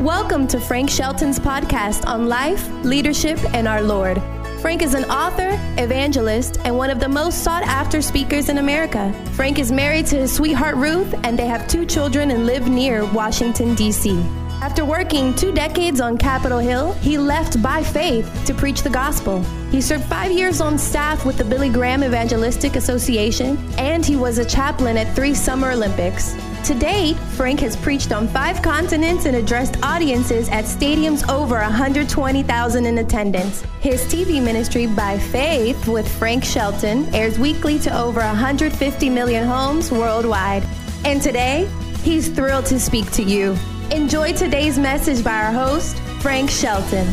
Welcome to Frank Shelton's podcast on life, leadership, and our Lord. Frank is an author, evangelist, and one of the most sought after speakers in America. Frank is married to his sweetheart Ruth, and they have two children and live near Washington, D.C. After working two decades on Capitol Hill, he left by faith to preach the gospel. He served five years on staff with the Billy Graham Evangelistic Association, and he was a chaplain at three Summer Olympics. To date, Frank has preached on five continents and addressed audiences at stadiums over 120,000 in attendance. His TV ministry, By Faith with Frank Shelton, airs weekly to over 150 million homes worldwide. And today, he's thrilled to speak to you. Enjoy today's message by our host, Frank Shelton.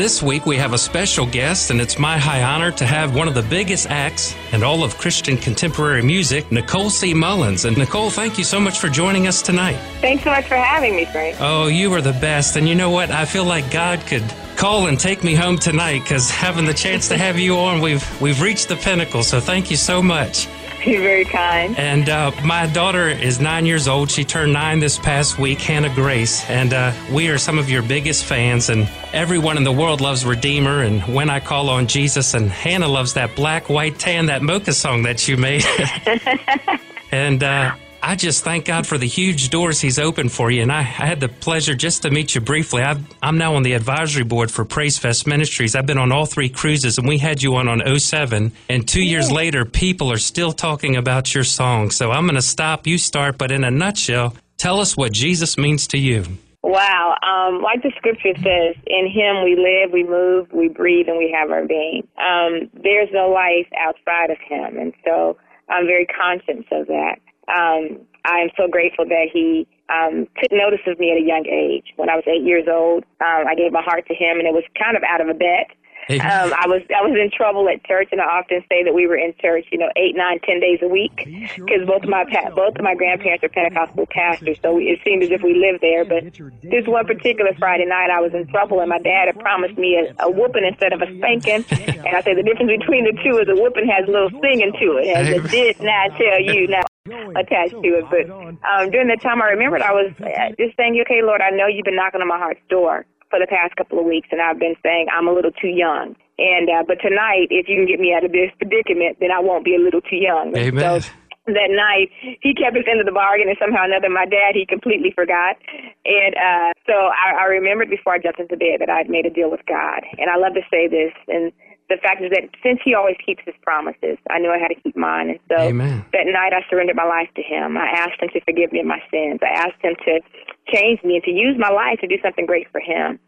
This week we have a special guest, and it's my high honor to have one of the biggest acts in all of Christian contemporary music, Nicole C. Mullins. And Nicole, thank you so much for joining us tonight. Thanks so much for having me, Frank. Oh, you are the best. And you know what? I feel like God could call and take me home tonight because having the chance to have you on, we've we've reached the pinnacle. So thank you so much. You're very kind. And uh, my daughter is nine years old. She turned nine this past week, Hannah Grace. And uh, we are some of your biggest fans. And everyone in the world loves Redeemer. And when I call on Jesus, and Hannah loves that black, white, tan, that mocha song that you made. and uh, I just thank God for the huge doors He's opened for you. And I, I had the pleasure just to meet you briefly. i am now on the advisory board for Praise Fest Ministries. I've been on all three cruises, and we had you on on 07. And two years later, people are still talking about your song. So I'm going to stop, you start, but in a nutshell, tell us what Jesus means to you. Wow. Um, like the scripture says, in him we live, we move, we breathe, and we have our being. Um, there's no life outside of him. And so I'm very conscious of that. Um, I am so grateful that he um, took notice of me at a young age. When I was eight years old, um, I gave my heart to him, and it was kind of out of a bet. Um, I was I was in trouble at church, and I often say that we were in church, you know, eight, nine, ten days a week, because both of my pa- both of my grandparents are Pentecostal pastors, so it seemed as if we lived there. But this one particular Friday night, I was in trouble, and my dad had promised me a, a whooping instead of a spanking. And I say the difference between the two is a whooping has a little singing to it, and it did not tell you now attached to it. But um, during that time, I remembered I was uh, just saying, okay, Lord, I know you've been knocking on my heart's door for the past couple of weeks, and I've been saying I'm a little too young. And uh, but tonight, if you can get me out of this predicament, then I won't be a little too young. Amen. So, that night he kept his end of the bargain and somehow or another my dad he completely forgot and uh so I, I remembered before I jumped into bed that I'd made a deal with God and I love to say this and the fact is that since he always keeps his promises, I knew I had to keep mine. And so Amen. that night I surrendered my life to him. I asked him to forgive me of my sins. I asked him to change me and to use my life to do something great for him.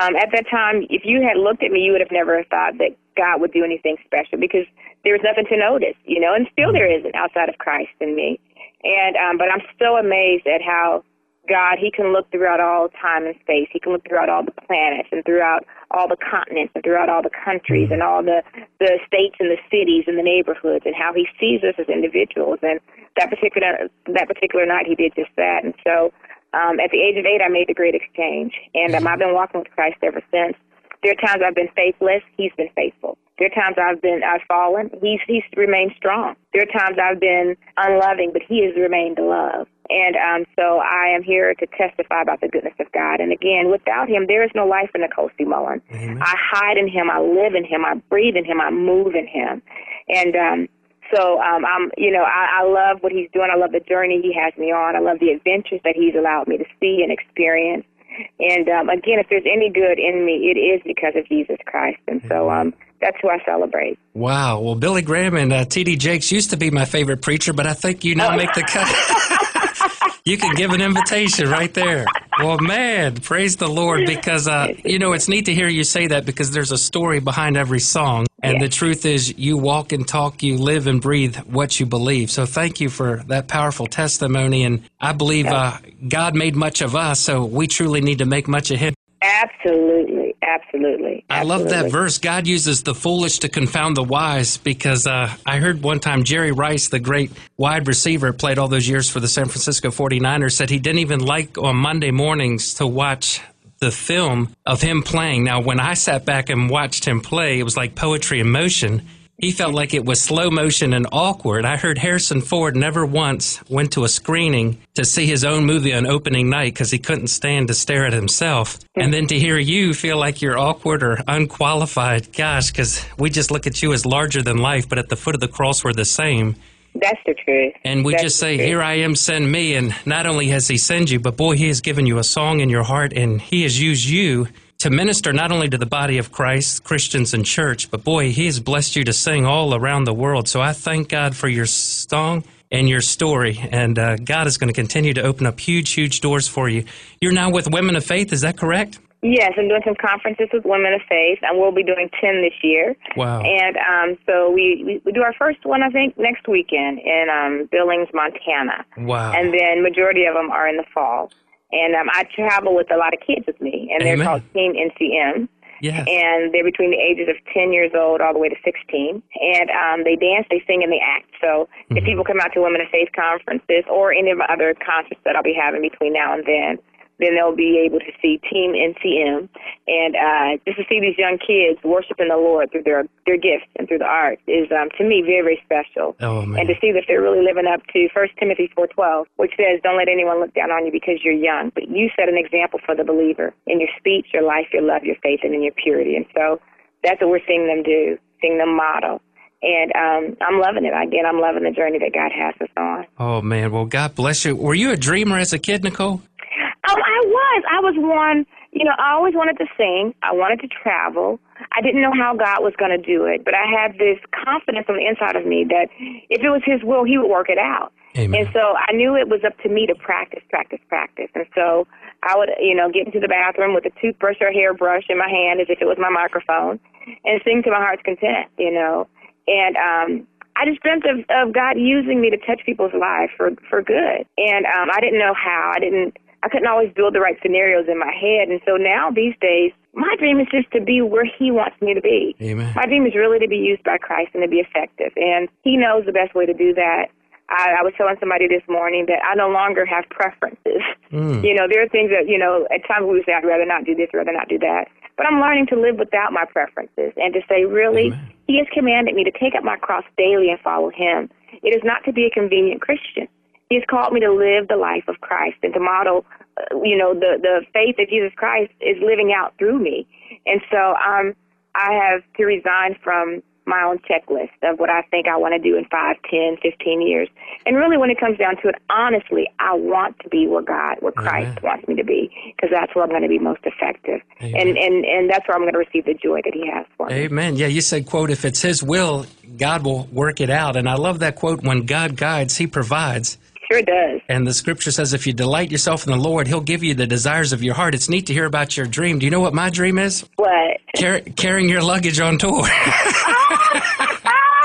Um, at that time, if you had looked at me, you would have never thought that God would do anything special because there was nothing to notice, you know, and still there isn't outside of Christ in me. And um, but I'm so amazed at how God, He can look throughout all time and space. He can look throughout all the planets and throughout all the continents and throughout all the countries and all the the states and the cities and the neighborhoods and how He sees us as individuals. And that particular that particular night, He did just that. And so, um, at the age of eight, I made the great exchange, and um, I've been walking with Christ ever since. There are times I've been faithless. He's been faithful. There are times I've been I've fallen. He's he's remained strong. There are times I've been unloving, but he has remained love. And um, so I am here to testify about the goodness of God. And again, without Him, there is no life in Nicole C. Mullen. I hide in Him. I live in Him. I breathe in Him. I move in Him. And um, so um, I'm, you know, I, I love what He's doing. I love the journey He has me on. I love the adventures that He's allowed me to see and experience. And um, again, if there's any good in me, it is because of Jesus Christ. And so um, that's who I celebrate. Wow. Well, Billy Graham and uh, T.D. Jakes used to be my favorite preacher, but I think you now oh. make the cut. you can give an invitation right there. Well, man, praise the Lord because, uh, you know, it's neat to hear you say that because there's a story behind every song. And the truth is, you walk and talk, you live and breathe what you believe. So thank you for that powerful testimony. And I believe uh, God made much of us, so we truly need to make much of Him. Absolutely, absolutely. I love that verse. God uses the foolish to confound the wise because uh, I heard one time Jerry Rice, the great wide receiver, played all those years for the San Francisco 49ers, said he didn't even like on Monday mornings to watch the film of him playing. Now, when I sat back and watched him play, it was like poetry in motion. He felt like it was slow motion and awkward. I heard Harrison Ford never once went to a screening to see his own movie on opening night because he couldn't stand to stare at himself. And then to hear you feel like you're awkward or unqualified, gosh, because we just look at you as larger than life, but at the foot of the cross, we're the same. That's the truth. And we That's just say. Here I am, send me. And not only has He sent you, but boy, He has given you a song in your heart, and He has used you to minister not only to the body of Christ, Christians, and church, but boy, He has blessed you to sing all around the world. So I thank God for your song and your story. And uh, God is going to continue to open up huge, huge doors for you. You're now with Women of Faith, is that correct? Yes, I'm doing some conferences with Women of Faith, and we'll be doing 10 this year. Wow. And um, so we, we, we do our first one, I think, next weekend in um, Billings, Montana. Wow. And then majority of them are in the fall. And um, I travel with a lot of kids with me, and they're Amen. called Team NCM. Yes. And they're between the ages of 10 years old all the way to 16. And um, they dance, they sing, and they act. So Mm-hmm. if people come out to Women of Faith conferences or any of the other concerts that I'll be having between now and then, then they'll be able to see Team NCM and uh, just to see these young kids worshiping the Lord through their their gifts and through the arts is um, to me very very special. Oh, man. And to see that they're really living up to First Timothy four twelve, which says, "Don't let anyone look down on you because you're young, but you set an example for the believer in your speech, your life, your love, your faith, and in your purity." And so that's what we're seeing them do, seeing them model. And um, I'm loving it. Again, I'm loving the journey that God has us on. Oh, man. Well, God bless you. Were you a dreamer as a kid, Nicole? Oh, I was. I was one. You know, I always wanted to sing. I wanted to travel. I didn't know how God was going to do it, but I had this confidence on the inside of me that if it was His will, He would work it out. Amen. And so I knew it was up to me to practice, practice, practice. And so I would, you know, get into the bathroom with a toothbrush or hairbrush in my hand as if it was my microphone and sing to my heart's content, you know. And um I just dreamt of, of God using me to touch people's lives for for good. And um I didn't know how. I didn't couldn't always build the right scenarios in my head. And so now these days my dream is just to be where he wants me to be. Amen. My dream is really to be used by Christ and to be effective. And he knows the best way to do that. I, I was telling somebody this morning that I no longer have preferences. Mm. You know, there are things that, you know, at times we would say, I'd rather not do this, rather not do that. But I'm learning to live without my preferences and to say, really, Amen. he has commanded me to take up my cross daily and follow him. It is not to be a convenient Christian. He has called me to live the life of Christ and to model, uh, you know, the, the faith that Jesus Christ is living out through me. And so um, I have to resign from my own checklist of what I think I want to do in five, ten, fifteen years. And really, when it comes down to it, honestly, I want to be where God, where Christ Amen. wants me to be, because that's where I'm going to be most effective. Amen. And, and, and that's where I'm going to receive the joy that He has for me. Amen. Yeah, you said, quote, if it's his will, God will work it out. And I love that quote, when God guides, he provides. Sure does. And the scripture says, if you delight yourself in the Lord, he'll give you the desires of your heart. It's neat to hear about your dream. Do you know what my dream is? What? Car- carrying your luggage on tour.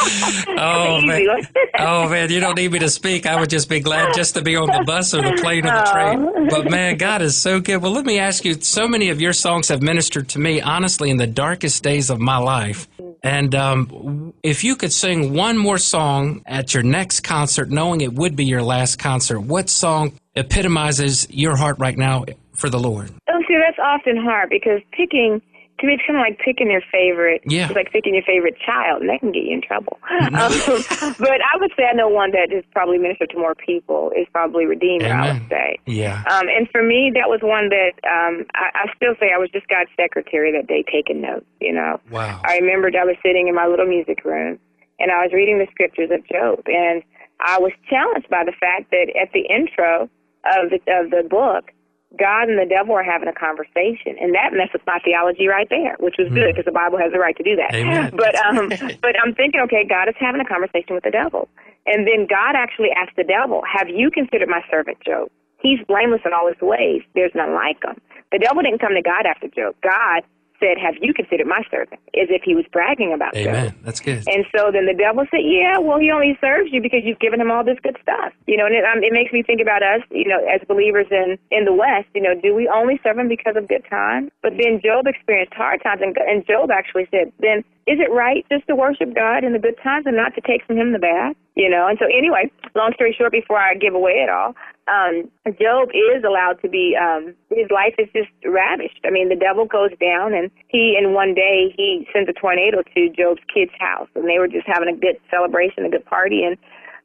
oh, man. Oh man, you don't need me to speak. I would just be glad just to be on the bus or the plane or the train. But man, God is so good. Well, let me ask you. So many of your songs have ministered to me, honestly, in the darkest days of my life. And um, if you could sing one more song at your next concert, knowing it would be your last concert, what song epitomizes your heart right now for the Lord? Oh, see, that's often hard because picking, to me, it's kind of like picking your favorite. Yeah. It's like picking your favorite child, and that can get you in trouble. um, but I would say I know one that has probably ministered to more people is probably Redeemer, I would say. Yeah. Um, and for me, that was one that um, I, I still say I was just God's secretary that day taking notes, you know. Wow. I remembered I was sitting in my little music room and I was reading the scriptures of Job, and I was challenged by the fact that at the intro of the, of the book, God and the devil are having a conversation, and that messes my theology right there, which was good because the Bible has the right to do that. Amen. But um, but I'm thinking, okay, God is having a conversation with the devil, and then God actually asked the devil, "Have you considered my servant Job? He's blameless in all his ways. There's none like him." The devil didn't come to God after Job. God said, "Have you considered my servant?" As if he was bragging about. Amen. That's good. And so then the devil said, "Yeah, well, he only serves you because you've given him all this good stuff." You know, and it, um, it makes me think about us, you know, as believers in in the West. You know, do we only serve him because of good times? But then Job experienced hard times, and, and Job actually said, "Then is it right just to worship God in the good times and not to take from Him the bad? You know. And so, anyway, long story short, before I give away it all, um, Job is allowed to be. Um, his life is just ravished. I mean, the devil goes down, and he, in one day, he sends a tornado to Job's kid's house, and they were just having a good celebration, a good party, and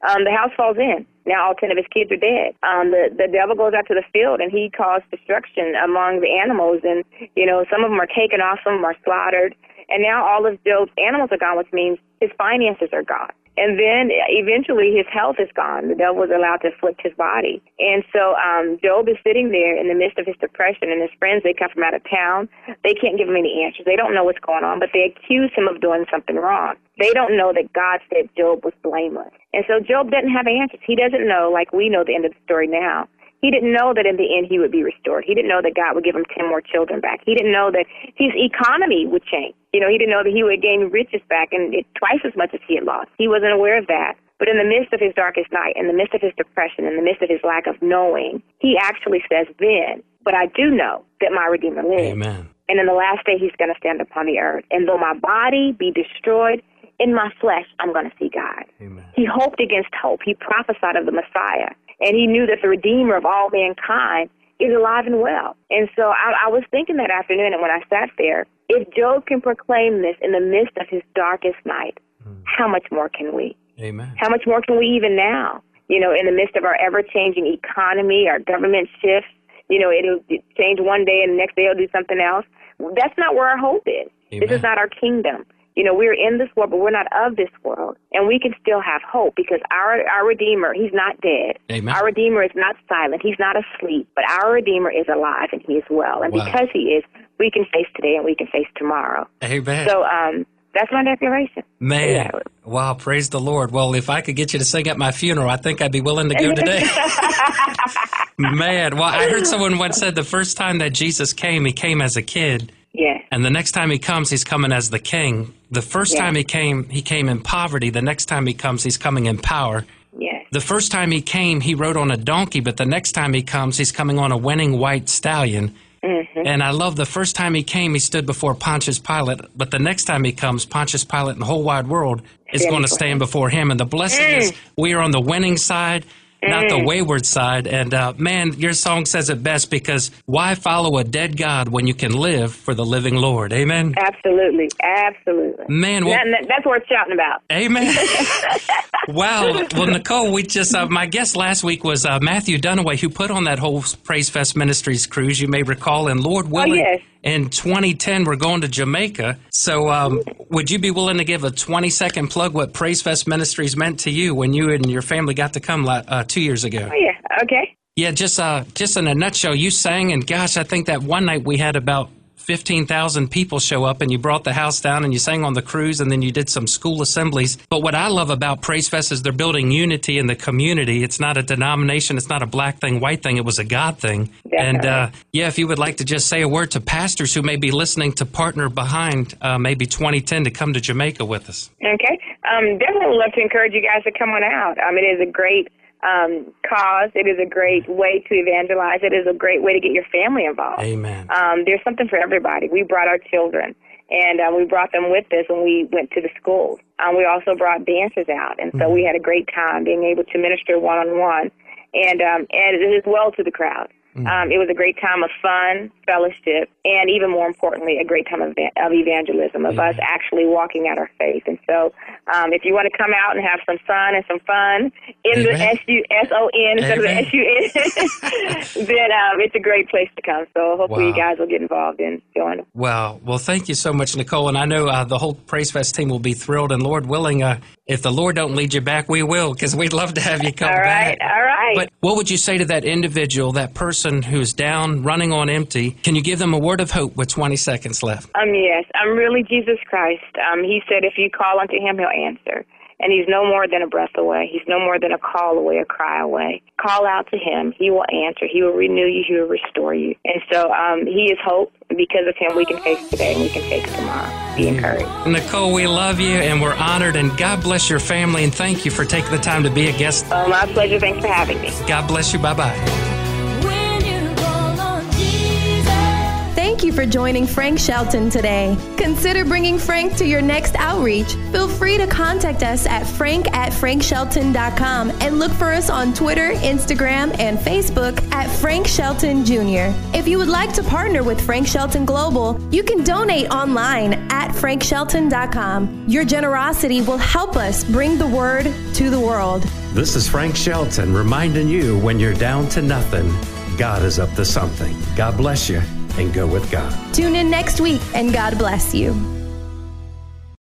um, the house falls in. Now all ten of his kids are dead. Um, the the devil goes out to the field and he caused destruction among the animals, and you know some of them are taken off, some of them are slaughtered, and now all of Job's animals are gone, which means his finances are gone. And then eventually his health is gone. The devil was allowed to afflict his body. And so um, Job is sitting there in the midst of his depression, and his friends, they come from out of town. They can't give him any answers. They don't know what's going on, but they accuse him of doing something wrong. They don't know that God said Job was blameless. And so Job doesn't have answers. He doesn't know, like we know the end of the story now. He didn't know that in the end he would be restored. He didn't know that God would give him 10 more children back. He didn't know that his economy would change. You know, he didn't know that he would gain riches back and it, twice as much as he had lost. He wasn't aware of that. But in the midst of his darkest night, in the midst of his depression, in the midst of his lack of knowing, he actually says, Then, but I do know that my Redeemer lives. Amen. And in the last day, he's going to stand upon the earth. And though my body be destroyed, in my flesh, I'm going to see God. Amen. He hoped against hope. He prophesied of the Messiah and he knew that the Redeemer of all mankind is alive and well. And so I, I was thinking that afternoon, and when I sat there, if Job can proclaim this in the midst of his darkest night, mm. how much more can we? Amen. How much more can we even now? You know, in the midst of our ever changing economy, our government shifts, you know, it'll change one day and the next day it'll do something else. That's not where our hope is. Amen. This is not our kingdom. You know, we're in this world, but we're not of this world. And we can still have hope because our, our Redeemer, He's not dead. Amen. Our Redeemer is not silent. He's not asleep, but our Redeemer is alive and He is well. And wow. because He is, we can face today and we can face tomorrow. Amen. So, um, that's my declaration. Man, yeah. wow, praise the Lord. Well, if I could get you to sing at my funeral, I think I'd be willing to go today. Man, well, I heard someone once said the first time that Jesus came, he came as a kid. Yeah. And the next time he comes, he's coming as the king. The first Yeah. time he came, he came in poverty. The next time he comes, he's coming in power. Yes. The first time he came, he rode on a donkey, but the next time he comes, he's coming on a winning white stallion. Mm-hmm. And I love the first time he came, he stood before Pontius Pilate, but the next time he comes, Pontius Pilate and the whole wide world is going to stand before him. And the blessing Mm. is we are on the winning side, not the wayward side. And uh, man, your song says it best because why follow a dead God when you can live for the living Lord? Amen. Absolutely. Absolutely. Man, well, That- that- that's worth shouting about. Amen. wow. Well, Nicole, we just, uh, my guest last week was uh, Matthew Dunaway, who put on that whole Praise Fest Ministries cruise, you may recall. And Lord willing, yes. In 2010, we're going to Jamaica. So, um, would you be willing to give a 20 second plug what Praise Fest Ministries meant to you when you and your family got to come uh, two years ago? Oh, yeah. Okay. Yeah, just uh, just in a nutshell, you sang, and gosh, I think that one night we had about fifteen thousand people show up, and you brought the house down, and you sang on the cruise, and then you did some school assemblies. But what I love about Praise Fest is they're building unity in the community. It's not a denomination, it's not a black thing, white thing. It was a God thing. And uh, yeah, if you would like to just say a word to pastors who may be listening to partner behind uh, maybe 2010 to come to Jamaica with us. Okay. Um, definitely love to encourage you guys to come on out. Um, it is a great um, cause. It is a great way to evangelize. It is a great way to get your family involved. Amen. Um, there's something for everybody. We brought our children, and uh, we brought them with us when we went to the schools. Um, we also brought dancers out, and so we had a great time being able to minister one on one, and um, and as well to the crowd. Um, it was a great time of fun, fellowship, and even more importantly, a great time of, of evangelism, of us actually walking out our faith. And so, um, if you want to come out and have some fun and some fun in the S U S O N instead of the S U N, then um, it's a great place to come. So hopefully, you guys will get involved in joining. Well, well, thank you so much, Nicole. And I know uh, the whole Praise Fest team will be thrilled. And Lord willing, uh, if the Lord don't lead you back, we will, because we'd love to have you come back. All right, back. all right. But what would you say to that individual, that person who's down, running on empty? Can you give them a word of hope with 20 seconds left? Um, yes, I'm really Jesus Christ. Um, he said, if you call unto him, he'll answer. And he's no more than a breath away. He's no more than a call away, a cry away. Call out to him. He will answer. He will renew you. He will restore you. And so um, he is hope. Because of him, we can face today and we can face tomorrow. Be encouraged. Nicole, we love you and we're honored. And God bless your family. And thank you for taking the time to be a guest. Oh, my pleasure. Thanks for having me. God bless you. Bye bye. You for joining Frank Shelton today. Consider bringing Frank to your next outreach. Feel free to contact us at frank at frankshelton.com and look for us on Twitter, Instagram, and Facebook at Frank Shelton Jr. If you would like to partner with Frank Shelton Global, you can donate online at frankshelton.com. Your generosity will help us bring the word to the world. This is Frank Shelton reminding you when you're down to nothing, God is up to something. God bless you and go with God. Tune in next week and God bless you.